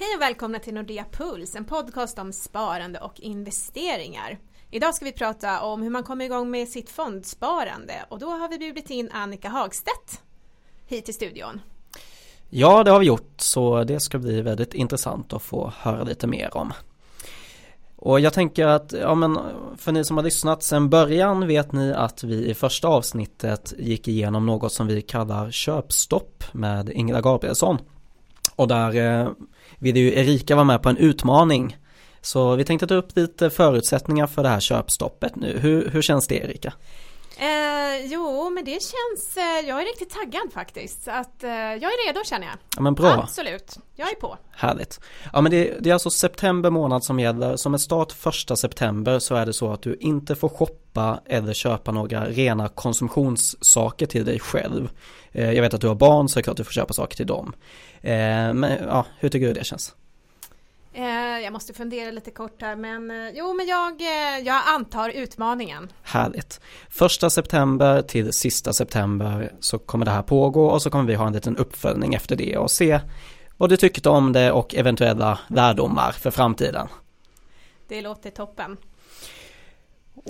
Hej och välkomna till Nordea Puls, en podcast om sparande och investeringar. Idag ska vi prata om hur man kommer igång med sitt fondsparande och då har vi bjudit in Annika Hagstedt hit till studion. Ja, det har vi gjort, så det ska bli väldigt intressant att få höra lite mer om. Och jag tänker att, ja men för ni som har lyssnat sedan början vet ni att vi i första avsnittet gick igenom något som vi kallar köpstopp med Ingela Gabrielsson. Och där eh, ville ju Erika vara med på en utmaning. Så vi tänkte ta upp lite förutsättningar för det här köpstoppet nu. Hur, hur känns det Erika? Eh, jo, men det känns, eh, jag är riktigt taggad faktiskt. Så att, eh, jag är redo känner jag. Ja men bra. Absolut, jag är på. Härligt. Ja men det, det är alltså september månad som gäller. Som ett start första september så är det så att du inte får shoppa eller köpa några rena konsumtionssaker till dig själv. Eh, jag vet att du har barn så är det klart att du får köpa saker till dem. Eh, men ja, hur tycker du det känns? Eh, jag måste fundera lite kort här men eh, jo men jag, eh, jag antar utmaningen. Härligt. Första september till sista september så kommer det här pågå och så kommer vi ha en liten uppföljning efter det och se vad du tyckte om det och eventuella lärdomar för framtiden. Det låter toppen.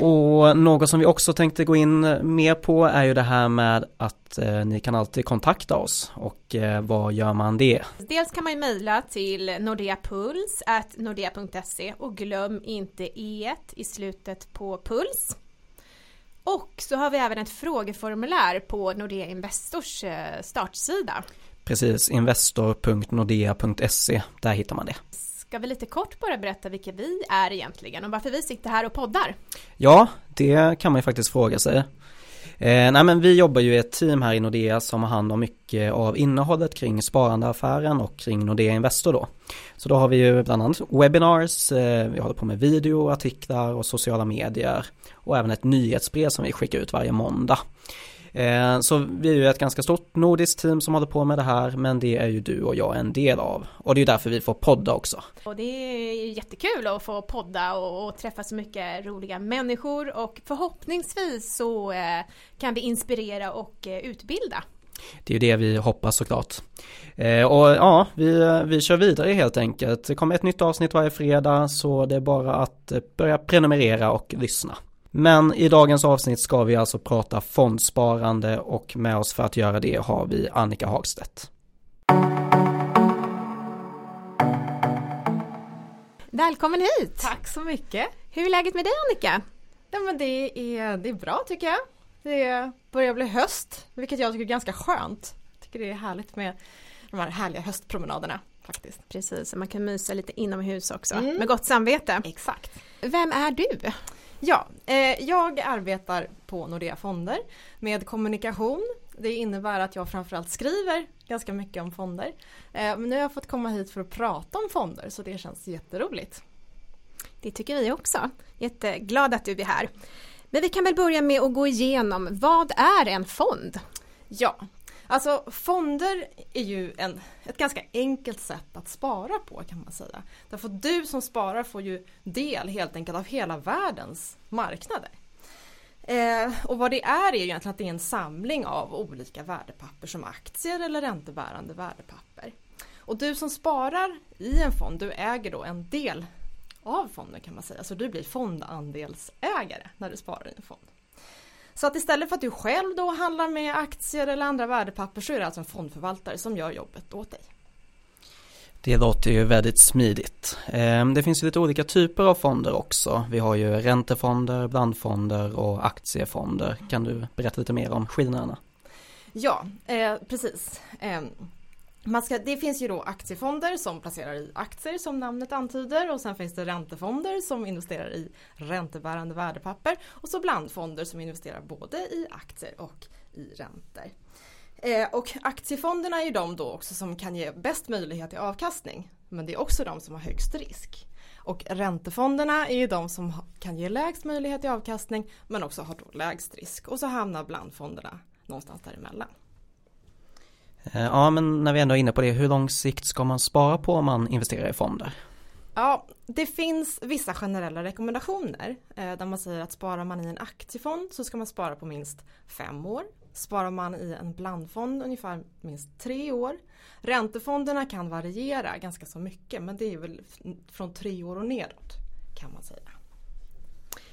Och något som vi också tänkte gå in mer på är ju det här med att eh, ni kan alltid kontakta oss och eh, vad gör man det? Dels kan man ju mejla till nordeapuls.nordea.se och glöm inte e i slutet på puls. Och så har vi även ett frågeformulär på Nordea Investors eh, startsida. Precis, investor.nordea.se, där hittar man det. Ska vi lite kort bara berätta vilka vi är egentligen och varför vi sitter här och poddar? Ja, det kan man ju faktiskt fråga sig. Eh, nej men vi jobbar ju i ett team här i Nordea som har hand om mycket av innehållet kring sparandeaffären och kring Nordea Investor då. Så då har vi ju bland annat webinars, eh, vi håller på med video, artiklar och sociala medier och även ett nyhetsbrev som vi skickar ut varje måndag. Eh, så vi är ju ett ganska stort nordiskt team som håller på med det här men det är ju du och jag en del av. Och det är därför vi får podda också. Och det är jättekul att få podda och, och träffa så mycket roliga människor och förhoppningsvis så eh, kan vi inspirera och eh, utbilda. Det är ju det vi hoppas såklart. och ja, vi, vi kör vidare helt enkelt. Det kommer ett nytt avsnitt varje fredag så det är bara att börja prenumerera och lyssna. Men i dagens avsnitt ska vi alltså prata fondsparande och med oss för att göra det har vi Annika Hagstedt. Välkommen hit! Tack så mycket! Hur är läget med dig Annika? Ja, men det, är, det är bra tycker jag. Det börjar bli höst, vilket jag tycker är ganska skönt. Jag tycker det är härligt med de här härliga höstpromenaderna faktiskt. Precis, man kan mysa lite inomhus också mm. med gott samvete. Exakt. Vem är du? Ja, eh, jag arbetar på Nordea Fonder med kommunikation. Det innebär att jag framförallt skriver ganska mycket om fonder. Eh, men nu har jag fått komma hit för att prata om fonder så det känns jätteroligt. Det tycker vi också. Jätteglad att du är här. Men vi kan väl börja med att gå igenom vad är en fond? Ja, Alltså fonder är ju en, ett ganska enkelt sätt att spara på kan man säga. Därför att du som sparar får ju del helt enkelt av hela världens marknader. Eh, och vad det är är ju egentligen att det är en samling av olika värdepapper som aktier eller räntebärande värdepapper. Och du som sparar i en fond, du äger då en del av fonden kan man säga. Så du blir fondandelsägare när du sparar i en fond. Så att istället för att du själv då handlar med aktier eller andra värdepapper så är det alltså en fondförvaltare som gör jobbet åt dig. Det låter ju väldigt smidigt. Ehm, det finns ju lite olika typer av fonder också. Vi har ju räntefonder, blandfonder och aktiefonder. Kan du berätta lite mer om skillnaderna? Ja, eh, precis. Eh, man ska, det finns ju då aktiefonder som placerar i aktier som namnet antyder och sen finns det räntefonder som investerar i räntebärande värdepapper och så blandfonder som investerar både i aktier och i räntor. Eh, och aktiefonderna är ju de då också som kan ge bäst möjlighet till avkastning men det är också de som har högst risk. Och räntefonderna är ju de som kan ge lägst möjlighet till avkastning men också har då lägst risk och så hamnar blandfonderna någonstans däremellan. Eh, ja, men när vi ändå är inne på det, hur lång sikt ska man spara på om man investerar i fonder? Ja, det finns vissa generella rekommendationer eh, där man säger att sparar man i en aktiefond så ska man spara på minst fem år. sparar man i en blandfond ungefär minst tre år. Räntefonderna kan variera ganska så mycket men det är väl från tre år och nedåt kan man säga.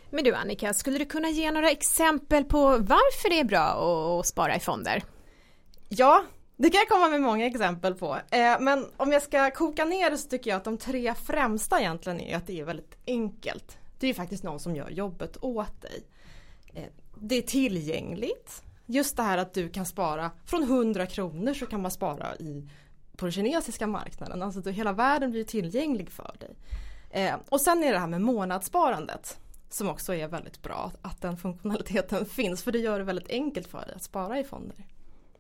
Men du Annika, skulle du kunna ge några exempel på varför det är bra att spara i fonder? Ja, det kan jag komma med många exempel på. Eh, men om jag ska koka ner det så tycker jag att de tre främsta egentligen är att det är väldigt enkelt. Det är faktiskt någon som gör jobbet åt dig. Eh, det är tillgängligt. Just det här att du kan spara från 100 kronor så kan man spara i, på den kinesiska marknaden. Alltså då hela världen blir tillgänglig för dig. Eh, och sen är det här med månadssparandet som också är väldigt bra att den funktionaliteten finns för det gör det väldigt enkelt för dig att spara i fonder.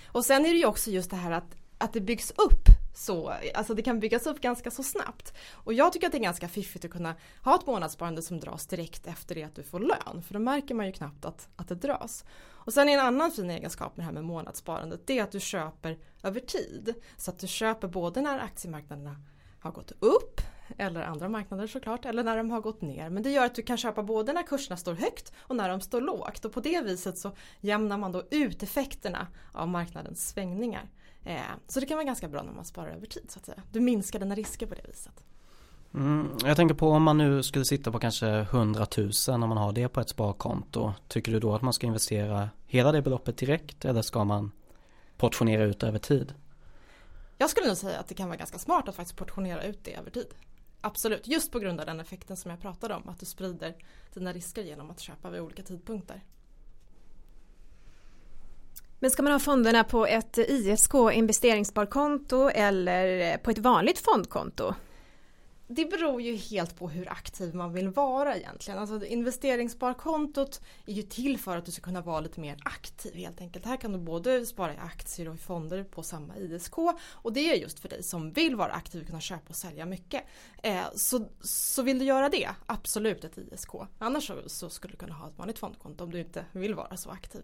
Och sen är det ju också just det här att, att det byggs upp så, alltså det kan byggas upp ganska så snabbt. Och jag tycker att det är ganska fiffigt att kunna ha ett månadssparande som dras direkt efter det att du får lön. För då märker man ju knappt att, att det dras. Och sen är en annan fin egenskap med det här med månadssparandet det är att du köper över tid. Så att du köper både när aktiemarknaderna har gått upp eller andra marknader såklart, eller när de har gått ner. Men det gör att du kan köpa både när kurserna står högt och när de står lågt och på det viset så jämnar man då ut effekterna av marknadens svängningar. Eh, så det kan vara ganska bra när man sparar över tid så att säga. Du minskar dina risker på det viset. Mm, jag tänker på om man nu skulle sitta på kanske 100 000 om man har det på ett sparkonto. Tycker du då att man ska investera hela det beloppet direkt eller ska man portionera ut över tid? Jag skulle nog säga att det kan vara ganska smart att faktiskt portionera ut det över tid. Absolut, just på grund av den effekten som jag pratade om, att du sprider dina risker genom att köpa vid olika tidpunkter. Men ska man ha fonderna på ett ISK investeringssparkonto eller på ett vanligt fondkonto? Det beror ju helt på hur aktiv man vill vara egentligen. Alltså investeringssparkontot är ju till för att du ska kunna vara lite mer aktiv helt enkelt. Här kan du både spara i aktier och i fonder på samma ISK och det är just för dig som vill vara aktiv och kunna köpa och sälja mycket. Eh, så, så vill du göra det, absolut ett ISK. Annars så, så skulle du kunna ha ett vanligt fondkonto om du inte vill vara så aktiv.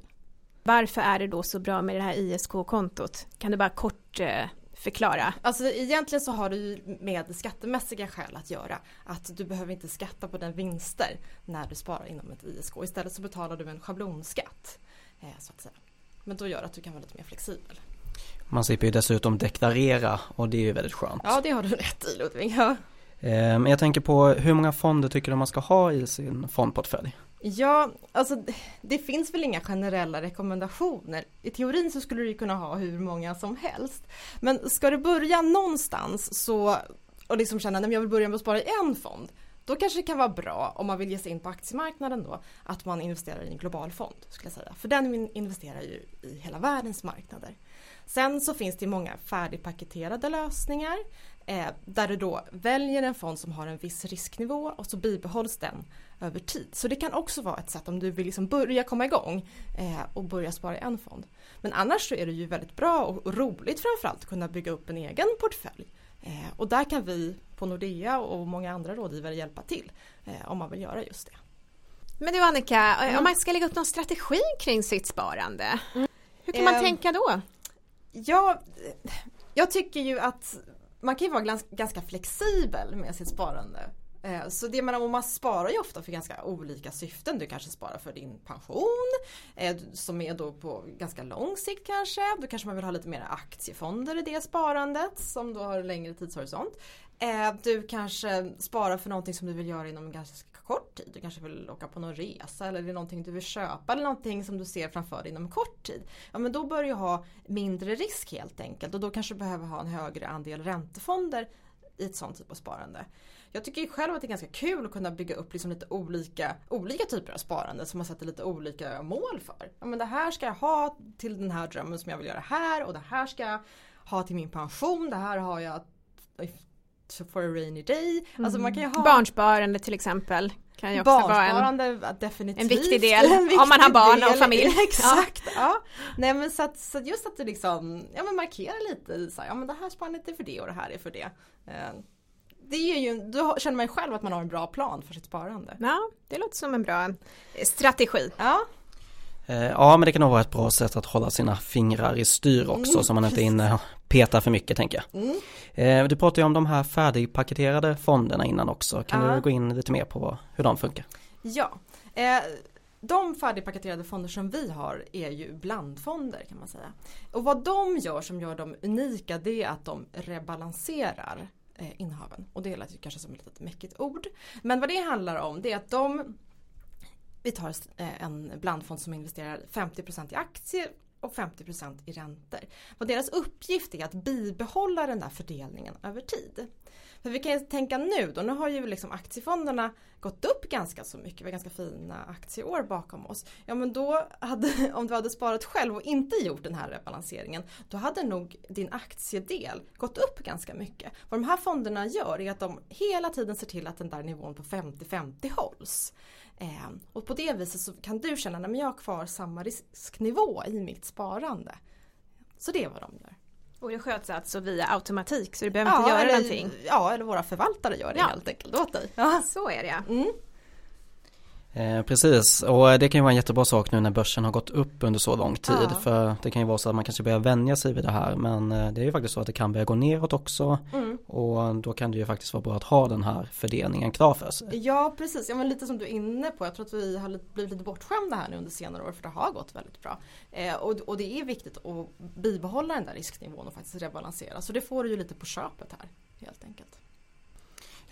Varför är det då så bra med det här ISK-kontot? Kan du bara kort eh, förklara? Alltså egentligen så har det ju med skattemässiga skäl att göra. Att du behöver inte skatta på den vinster när du sparar inom ett ISK. Istället så betalar du en schablonskatt. Eh, så att säga. Men då gör det att du kan vara lite mer flexibel. Man slipper ju dessutom deklarera och det är ju väldigt skönt. Ja det har du rätt i Ludvig. Ja. Eh, men jag tänker på hur många fonder tycker du man ska ha i sin fondportfölj? Ja, alltså det finns väl inga generella rekommendationer. I teorin så skulle du kunna ha hur många som helst. Men ska du börja någonstans så och liksom känna att jag vill börja med att spara i en fond. Då kanske det kan vara bra om man vill ge sig in på aktiemarknaden då att man investerar i en global fond. Skulle jag säga. För den investerar ju i hela världens marknader. Sen så finns det många färdigpaketerade lösningar eh, där du då väljer en fond som har en viss risknivå och så bibehålls den över tid. Så det kan också vara ett sätt om du vill liksom börja komma igång eh, och börja spara i en fond. Men annars så är det ju väldigt bra och roligt framförallt att kunna bygga upp en egen portfölj. Eh, och där kan vi på Nordea och många andra rådgivare hjälpa till om man vill göra just det. Men du Annika, mm. om man ska lägga upp någon strategi kring sitt sparande, mm. hur kan man ehm, tänka då? Ja, jag tycker ju att man kan ju vara ganska flexibel med sitt sparande. Eh, så det menar, man sparar ju ofta för ganska olika syften. Du kanske sparar för din pension eh, som är då på ganska lång sikt kanske. Då kanske man vill ha lite mer aktiefonder i det sparandet som då har längre tidshorisont. Eh, du kanske sparar för någonting som du vill göra inom ganska kort tid. Du kanske vill åka på någon resa eller det är någonting du vill köpa eller någonting som du ser framför dig inom kort tid. Ja men då bör du ha mindre risk helt enkelt och då kanske du behöver ha en högre andel räntefonder i ett sånt typ av sparande. Jag tycker själv att det är ganska kul att kunna bygga upp liksom lite olika, olika typer av sparande som man sätter lite olika mål för. Ja, men det här ska jag ha till den här drömmen som jag vill göra här och det här ska jag ha till min pension. Det här har jag for a rainy day. Mm. Alltså man kan ha... Barnsparande till exempel. Kan ju också Barnsparande vara en, definitivt. En viktig del en viktig om man har barn del. och familj. Exakt. Ja. ja. Nej men så, att, så just att du liksom ja, men markerar lite. Så här, ja men det här sparandet är för det och det här är för det. Eh, det är ju, då känner man ju själv att man har en bra plan för sitt sparande. Ja, det låter som en bra strategi. Ja. Eh, ja men det kan nog vara ett bra sätt att hålla sina fingrar i styr också mm, så man inte inne petar för mycket tänker jag. Mm. Eh, du pratade ju om de här färdigpaketerade fonderna innan också. Kan ja. du gå in lite mer på hur de funkar? Ja, eh, de färdigpaketerade fonder som vi har är ju blandfonder kan man säga. Och vad de gör som gör dem unika det är att de rebalanserar eh, innehaven. Och det låter kanske som ett litet mäckigt ord. Men vad det handlar om det är att de vi tar eh, en blandfond som investerar 50% i aktier och 50% i räntor. Och deras uppgift är att bibehålla den där fördelningen över tid. För vi kan ju tänka nu då, nu har ju liksom aktiefonderna gått upp ganska så mycket, vi har ganska fina aktieår bakom oss. Ja men då hade, om du hade sparat själv och inte gjort den här rebalanseringen, då hade nog din aktiedel gått upp ganska mycket. Vad de här fonderna gör är att de hela tiden ser till att den där nivån på 50-50 hålls. Eh, och på det viset så kan du känna att jag har kvar samma risknivå i mitt sparande. Så det är vad de gör. Och det sköts alltså via automatik så du behöver ja, inte göra eller, någonting? Ja, eller våra förvaltare gör det ja. helt enkelt åt dig. Ja, så är det mm. Eh, precis, och det kan ju vara en jättebra sak nu när börsen har gått upp under så lång tid. Ja. För det kan ju vara så att man kanske börjar vänja sig vid det här. Men eh, det är ju faktiskt så att det kan börja gå neråt också. Mm. Och då kan det ju faktiskt vara bra att ha den här fördelningen klar för sig. Ja precis, ja, men lite som du är inne på. Jag tror att vi har blivit lite bortskämda här nu under senare år för det har gått väldigt bra. Eh, och, och det är viktigt att bibehålla den där risknivån och faktiskt rebalansera. Så det får du ju lite på köpet här helt enkelt.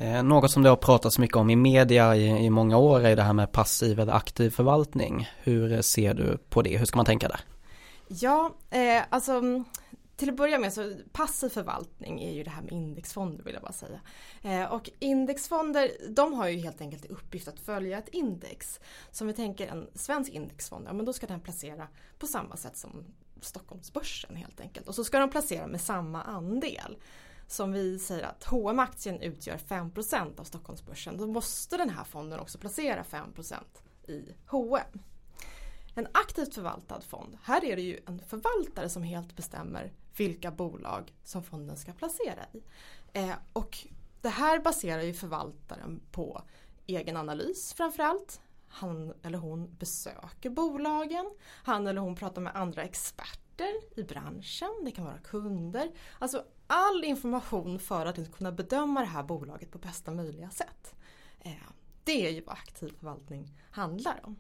Eh, något som det har pratats mycket om i media i, i många år är det här med passiv eller aktiv förvaltning. Hur eh, ser du på det? Hur ska man tänka där? Ja, eh, alltså till att börja med så passiv förvaltning är ju det här med indexfonder vill jag bara säga. Eh, och indexfonder de har ju helt enkelt i uppgift att följa ett index. Så om vi tänker en svensk indexfond, ja men då ska den placera på samma sätt som Stockholmsbörsen helt enkelt. Och så ska de placera med samma andel som vi säger att hm aktien utgör 5% av Stockholmsbörsen. Då måste den här fonden också placera 5% i H&M. En aktivt förvaltad fond, här är det ju en förvaltare som helt bestämmer vilka bolag som fonden ska placera i. Eh, och det här baserar ju förvaltaren på egen analys framförallt. Han eller hon besöker bolagen. Han eller hon pratar med andra experter i branschen. Det kan vara kunder. Alltså all information för att kunna bedöma det här bolaget på bästa möjliga sätt. Eh, det är ju vad aktiv förvaltning handlar om.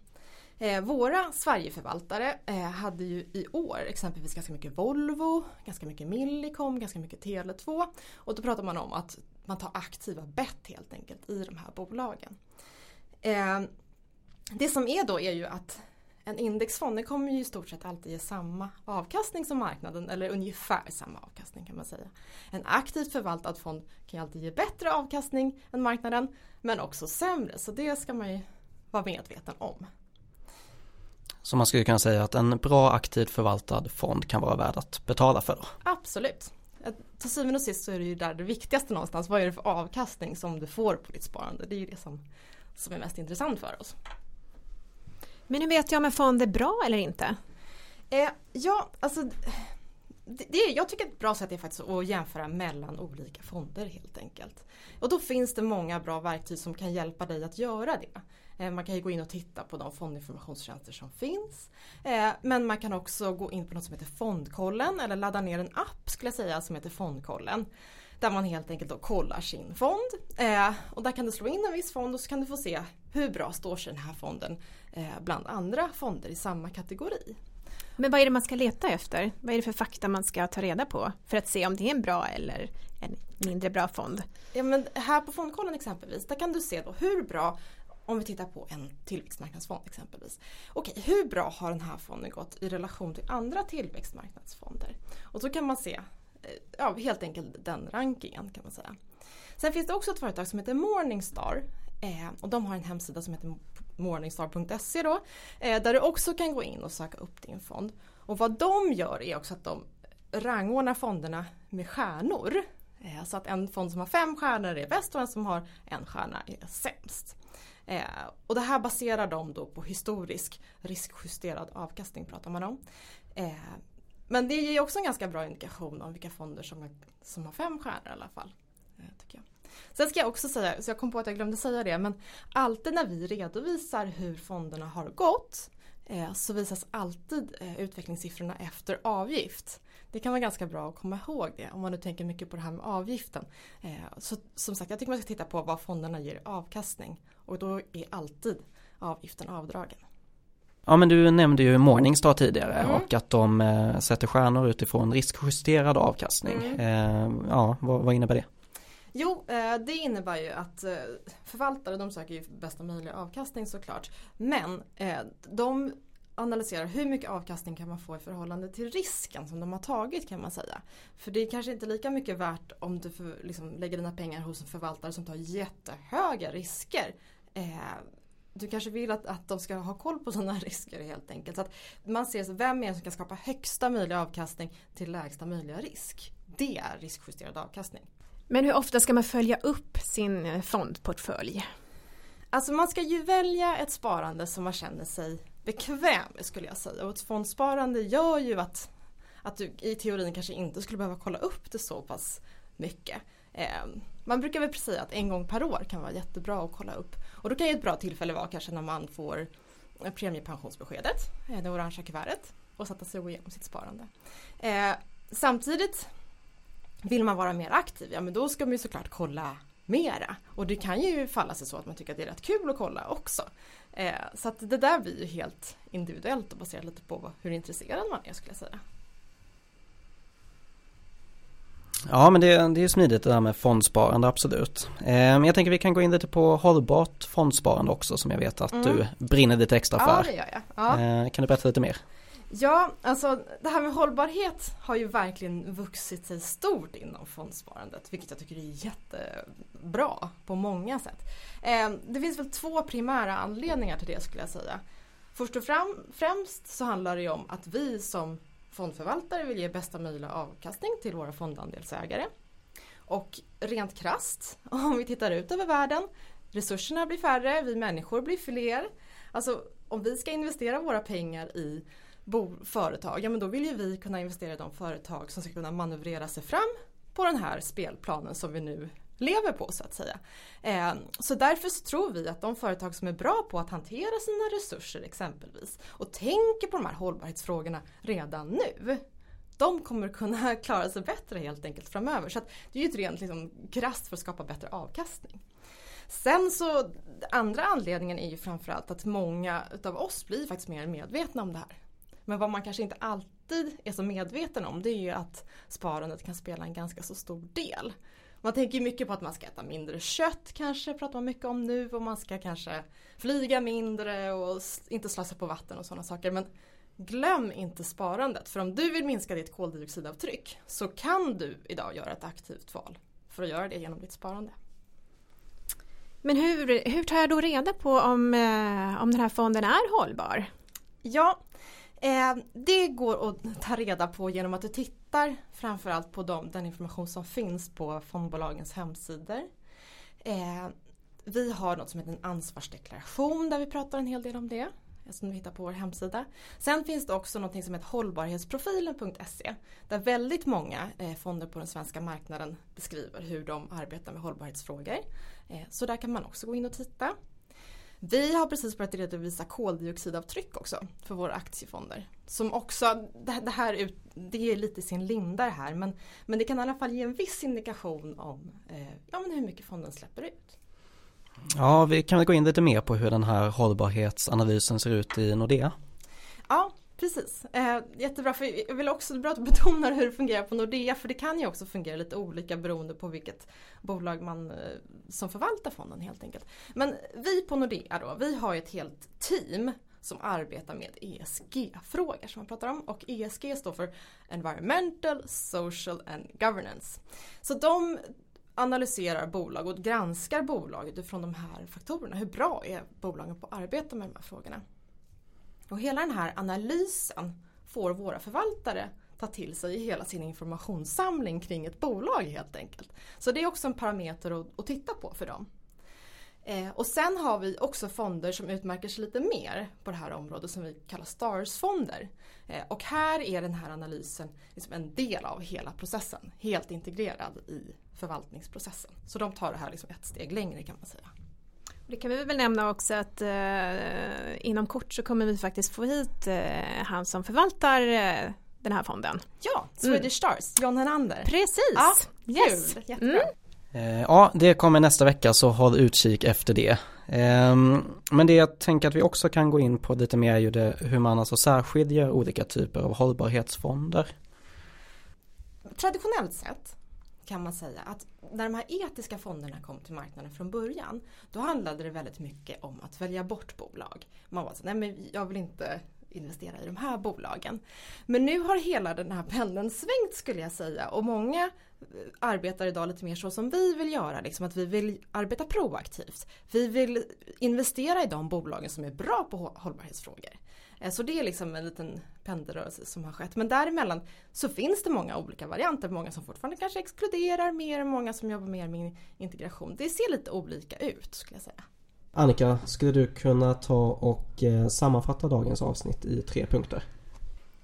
Eh, våra Sverigeförvaltare eh, hade ju i år exempelvis ganska mycket Volvo, ganska mycket Millicom, ganska mycket Tele2 och då pratar man om att man tar aktiva bett helt enkelt i de här bolagen. det som är då är ju att en indexfond kommer ju i stort sett alltid ge samma avkastning som marknaden eller ungefär samma avkastning kan man säga. En aktivt förvaltad fond kan ju alltid ge bättre avkastning än marknaden men också sämre så det ska man ju vara medveten om. Så man skulle kunna säga att en bra aktivt förvaltad fond kan vara värd att betala för? Absolut. Till syvende och sist så är det ju där det viktigaste någonstans. Vad är det för avkastning som du får på ditt sparande? Det är ju det som, som är mest intressant för oss. Men hur vet jag om en fond är bra eller inte? Eh, ja, alltså det, det, jag tycker ett bra sätt är faktiskt att jämföra mellan olika fonder helt enkelt. Och då finns det många bra verktyg som kan hjälpa dig att göra det. Eh, man kan ju gå in och titta på de fondinformationstjänster som finns. Eh, men man kan också gå in på något som heter Fondkollen eller ladda ner en app skulle jag säga som heter Fondkollen. Där man helt enkelt då kollar sin fond. Eh, och där kan du slå in en viss fond och så kan du få se hur bra står sig den här fonden eh, bland andra fonder i samma kategori. Men vad är det man ska leta efter? Vad är det för fakta man ska ta reda på för att se om det är en bra eller en mindre bra fond? Ja, men här på Fondkollen exempelvis, där kan du se då hur bra om vi tittar på en tillväxtmarknadsfond exempelvis. Okej, hur bra har den här fonden gått i relation till andra tillväxtmarknadsfonder? Och så kan man se Eh, ja, helt enkelt den rankingen kan man säga. Sen finns det också ett företag som heter Morningstar eh, och de har en hemsida som heter morningstar.se då eh, där du också kan gå in och söka upp din fond. Och vad de gör är också att de rangordnar fonderna med stjärnor. Eh, så att en fond som har fem stjärnor är bäst och en som har en stjärna är sämst. Eh, och det här baserar de då på historisk riskjusterad avkastning pratar man om. Eh, men det ger också en ganska bra indikation om vilka fonder som, är, som har fem stjärnor i alla fall. Eh, tycker jag. Sen ska jag också säga, så jag kom på att jag glömde säga det, men alltid när vi redovisar hur fonderna har gått eh, så visas alltid eh, utvecklingssiffrorna efter avgift. Det kan vara ganska bra att komma ihåg det om man nu tänker mycket på det här med avgiften. Eh, så som sagt, jag tycker man ska titta på vad fonderna ger avkastning och då är alltid avgiften avdragen. Ja men du nämnde ju Morningstar tidigare Mm. och att de eh, sätter stjärnor utifrån riskjusterad avkastning. Mm. Eh, ja, vad, vad innebär det? Jo, eh, det innebär ju att eh, förvaltare de söker ju bästa möjliga avkastning såklart. Men de analyserar hur mycket avkastning kan man få i förhållande till risken som de har tagit kan man säga. För det är kanske inte lika mycket värt om du för, liksom, lägger dina pengar hos en förvaltare som tar jättehöga risker. Eh, du kanske vill att, att de ska ha koll på sådana risker helt enkelt. Så att man ser så vem är det som kan skapa högsta möjliga avkastning till lägsta möjliga risk. Det är riskjusterad avkastning. Men hur ofta ska man följa upp sin eh, fondportfölj? Alltså man ska ju välja ett sparande som man känner sig bekväm med skulle jag säga. Och ett fondsparande gör ju att, att du i teorin kanske inte skulle behöva kolla upp det så pass mycket. Eh, man brukar väl säga att en gång per år kan vara jättebra att kolla upp. Och då kan ju ett bra tillfälle vara kanske när man får premiepensionsbeskedet, eh, det orangea kuvertet och sätta sig och gå igenom sitt sparande. Eh, samtidigt vill man vara mer aktiv, ja men då ska man ju såklart kolla mera. Och det kan ju falla sig så att man tycker att det är rätt kul att kolla också. Eh, så att det där blir ju helt individuellt och baserat lite på hur intresserad man är skulle jag säga. Ja men det, det är smidigt det där med fondsparande absolut. Men jag tänker vi kan gå in lite på hållbart fondsparande också som jag vet att Mm. du brinner lite extra Ja, för. det gör jag. Ja. Eh, kan du berätta lite mer? Ja, alltså det här med hållbarhet har ju verkligen vuxit sig stort inom fondsparandet, vilket jag tycker är jättebra på många sätt. Eh, det finns väl två primära anledningar till det skulle jag säga. Först och främst så handlar det ju om att vi som fondförvaltare vill ge bästa möjliga avkastning till våra fondandelsägare. Och rent krast, om vi tittar ut över världen, resurserna blir färre, vi människor blir fler. Alltså om vi ska investera våra pengar i företag, ja men då vill ju vi kunna investera i de företag som ska kunna manövrera sig fram på den här spelplanen som vi nu lever på så att säga. Eh, så därför så tror vi att de företag som är bra på att hantera sina resurser exempelvis och tänker på de här hållbarhetsfrågorna redan nu de kommer kunna klara sig bättre helt enkelt framöver. Så att det är ju ett rent liksom, krasst för att skapa bättre avkastning. Sen så andra anledningen är ju framförallt att många utav oss blir faktiskt mer medvetna om det här. Men vad man kanske inte alltid är så medveten om det är ju att sparandet kan spela en ganska så stor del. Man tänker mycket på att man ska äta mindre kött kanske, pratar man mycket om nu och man ska kanske flyga mindre och inte slösa på vatten och sådana saker. Men glöm inte sparandet för om du vill minska ditt koldioxidavtryck så kan du idag göra ett aktivt val för att göra det genom ditt sparande. Men hur, hur tar jag då reda på om, eh, om den här fonden är hållbar? Ja, eh, det går att ta reda på genom att du tittar framförallt på dem, den information som finns på fondbolagens hemsidor. Eh, vi har något som heter en ansvarsdeklaration där vi pratar en hel del om det. Som du hittar på vår hemsida. Sen finns det också något som heter hållbarhetsprofilen.se där väldigt många eh, fonder på den svenska marknaden beskriver hur de arbetar med hållbarhetsfrågor. Eh, så där kan man också gå in och titta. Vi har precis börjat redovisa koldioxidavtryck också för våra aktiefonder. Som också, det här ut, det är lite sin linda det här men, men det kan i alla fall ge en viss indikation om eh, ja, men hur mycket fonden släpper ut. Ja, vi kan väl gå in lite mer på hur den här hållbarhetsanalysen ser ut i Nordea. Ja, precis. Eh, jättebra, för jag vill också, det är bra att du betonar hur det fungerar på Nordea för det kan ju också fungera lite olika beroende på vilket bolag man eh, som förvaltar fonden helt enkelt. Men vi på Nordea då, vi har ju ett helt team som arbetar med ESG-frågor som man pratar om och ESG står för Environmental, Social and Governance. Så de analyserar bolag och granskar bolag utifrån de här faktorerna. Hur bra är bolagen på att arbeta med de här frågorna? Och hela den här analysen får våra förvaltare ta till sig i hela sin informationssamling kring ett bolag helt enkelt. Så det är också en parameter att, att titta på för dem. Eh, och sen har vi också fonder som utmärker sig lite mer på det här området som vi kallar STARS-fonder. Eh, och här är den här analysen liksom en del av hela processen, helt integrerad i förvaltningsprocessen. Så de tar det här liksom ett steg längre kan man säga. Det kan vi väl nämna också att eh, inom kort så kommer vi faktiskt få hit eh, han som förvaltar eh, den här fonden. Ja, Swedish Stars, John Hernander. Precis! Ja, yes. Kul, jättebra. Mm. Eh, Ja, det kommer nästa vecka så håll utkik efter det. Ehm, men det jag tänker att vi också kan gå in på lite mer är ju det, hur man alltså särskiljer olika typer av hållbarhetsfonder. Traditionellt sett kan man säga att när de här etiska fonderna kom till marknaden från början då handlade det väldigt mycket om att välja bort bolag. Man var så nej men jag vill inte investera i de här bolagen. Men nu har hela den här pendeln svängt skulle jag säga och många arbetar idag lite mer så som vi vill göra, liksom att vi vill arbeta proaktivt. Vi vill investera i de bolagen som är bra på hållbarhetsfrågor. Eh, så det är liksom en liten pendelrörelse som har skett. Men däremellan så finns det många olika varianter. Många som fortfarande kanske exkluderar mer, många som jobbar mer med integration. Det ser lite olika ut skulle jag säga. Annika, skulle du kunna ta och eh, sammanfatta dagens avsnitt i tre punkter?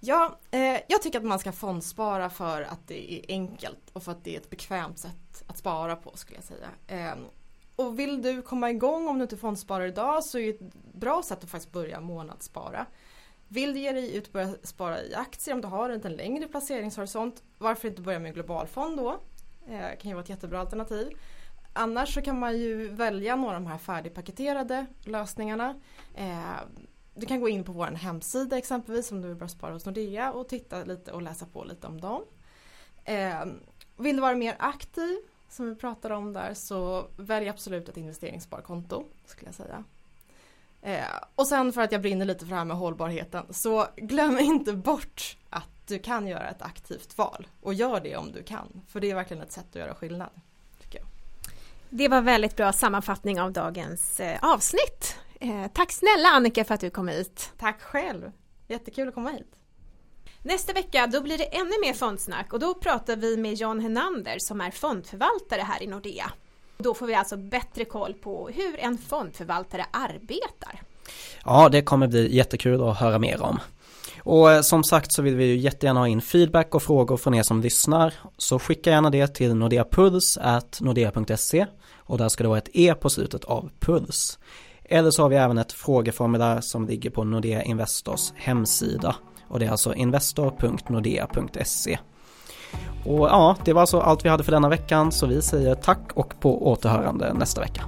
Ja, eh, jag tycker att man ska fondspara för att det är enkelt och för att det är ett bekvämt sätt att spara på skulle jag säga. Eh, och vill du komma igång om du inte fondsparar idag så är det ett bra sätt att faktiskt börja månadsspara. Vill du ge dig ut och börja spara i aktier om du har en lite längre placeringshorisont, varför inte börja med globalfond då? Eh, kan ju vara ett jättebra alternativ. Annars så kan man ju välja några av de här färdigpaketerade lösningarna. Eh, du kan gå in på vår hemsida exempelvis om du vill börja spara hos Nordea och titta lite och läsa på lite om dem. Eh, vill du vara mer aktiv som vi pratade om där så välj absolut ett investeringssparkonto skulle jag säga. Eh, och sen för att jag brinner lite för det här med hållbarheten så glöm inte bort att du kan göra ett aktivt val och gör det om du kan för det är verkligen ett sätt att göra skillnad. Det var väldigt bra sammanfattning av dagens eh, avsnitt. Eh, tack snälla Annika för att du kom hit. Tack själv. Jättekul att komma hit. Nästa vecka då blir det ännu mer fondsnack och då pratar vi med Jan Henander som är fondförvaltare här i Nordea. Då får vi alltså bättre koll på hur en fondförvaltare arbetar. Ja, det kommer bli jättekul att höra mer om. Och eh, som sagt så vill vi ju jättegärna ha in feedback och frågor från er som lyssnar. Så skicka gärna det till nordeapuls.nordea.se och där ska det vara ett E på slutet av puls. Eller så har vi även ett frågeformulär som ligger på Nordea Investors hemsida och det är alltså investor.nordea.se. Och ja, det var alltså allt vi hade för denna veckan så vi säger tack och på återhörande nästa vecka.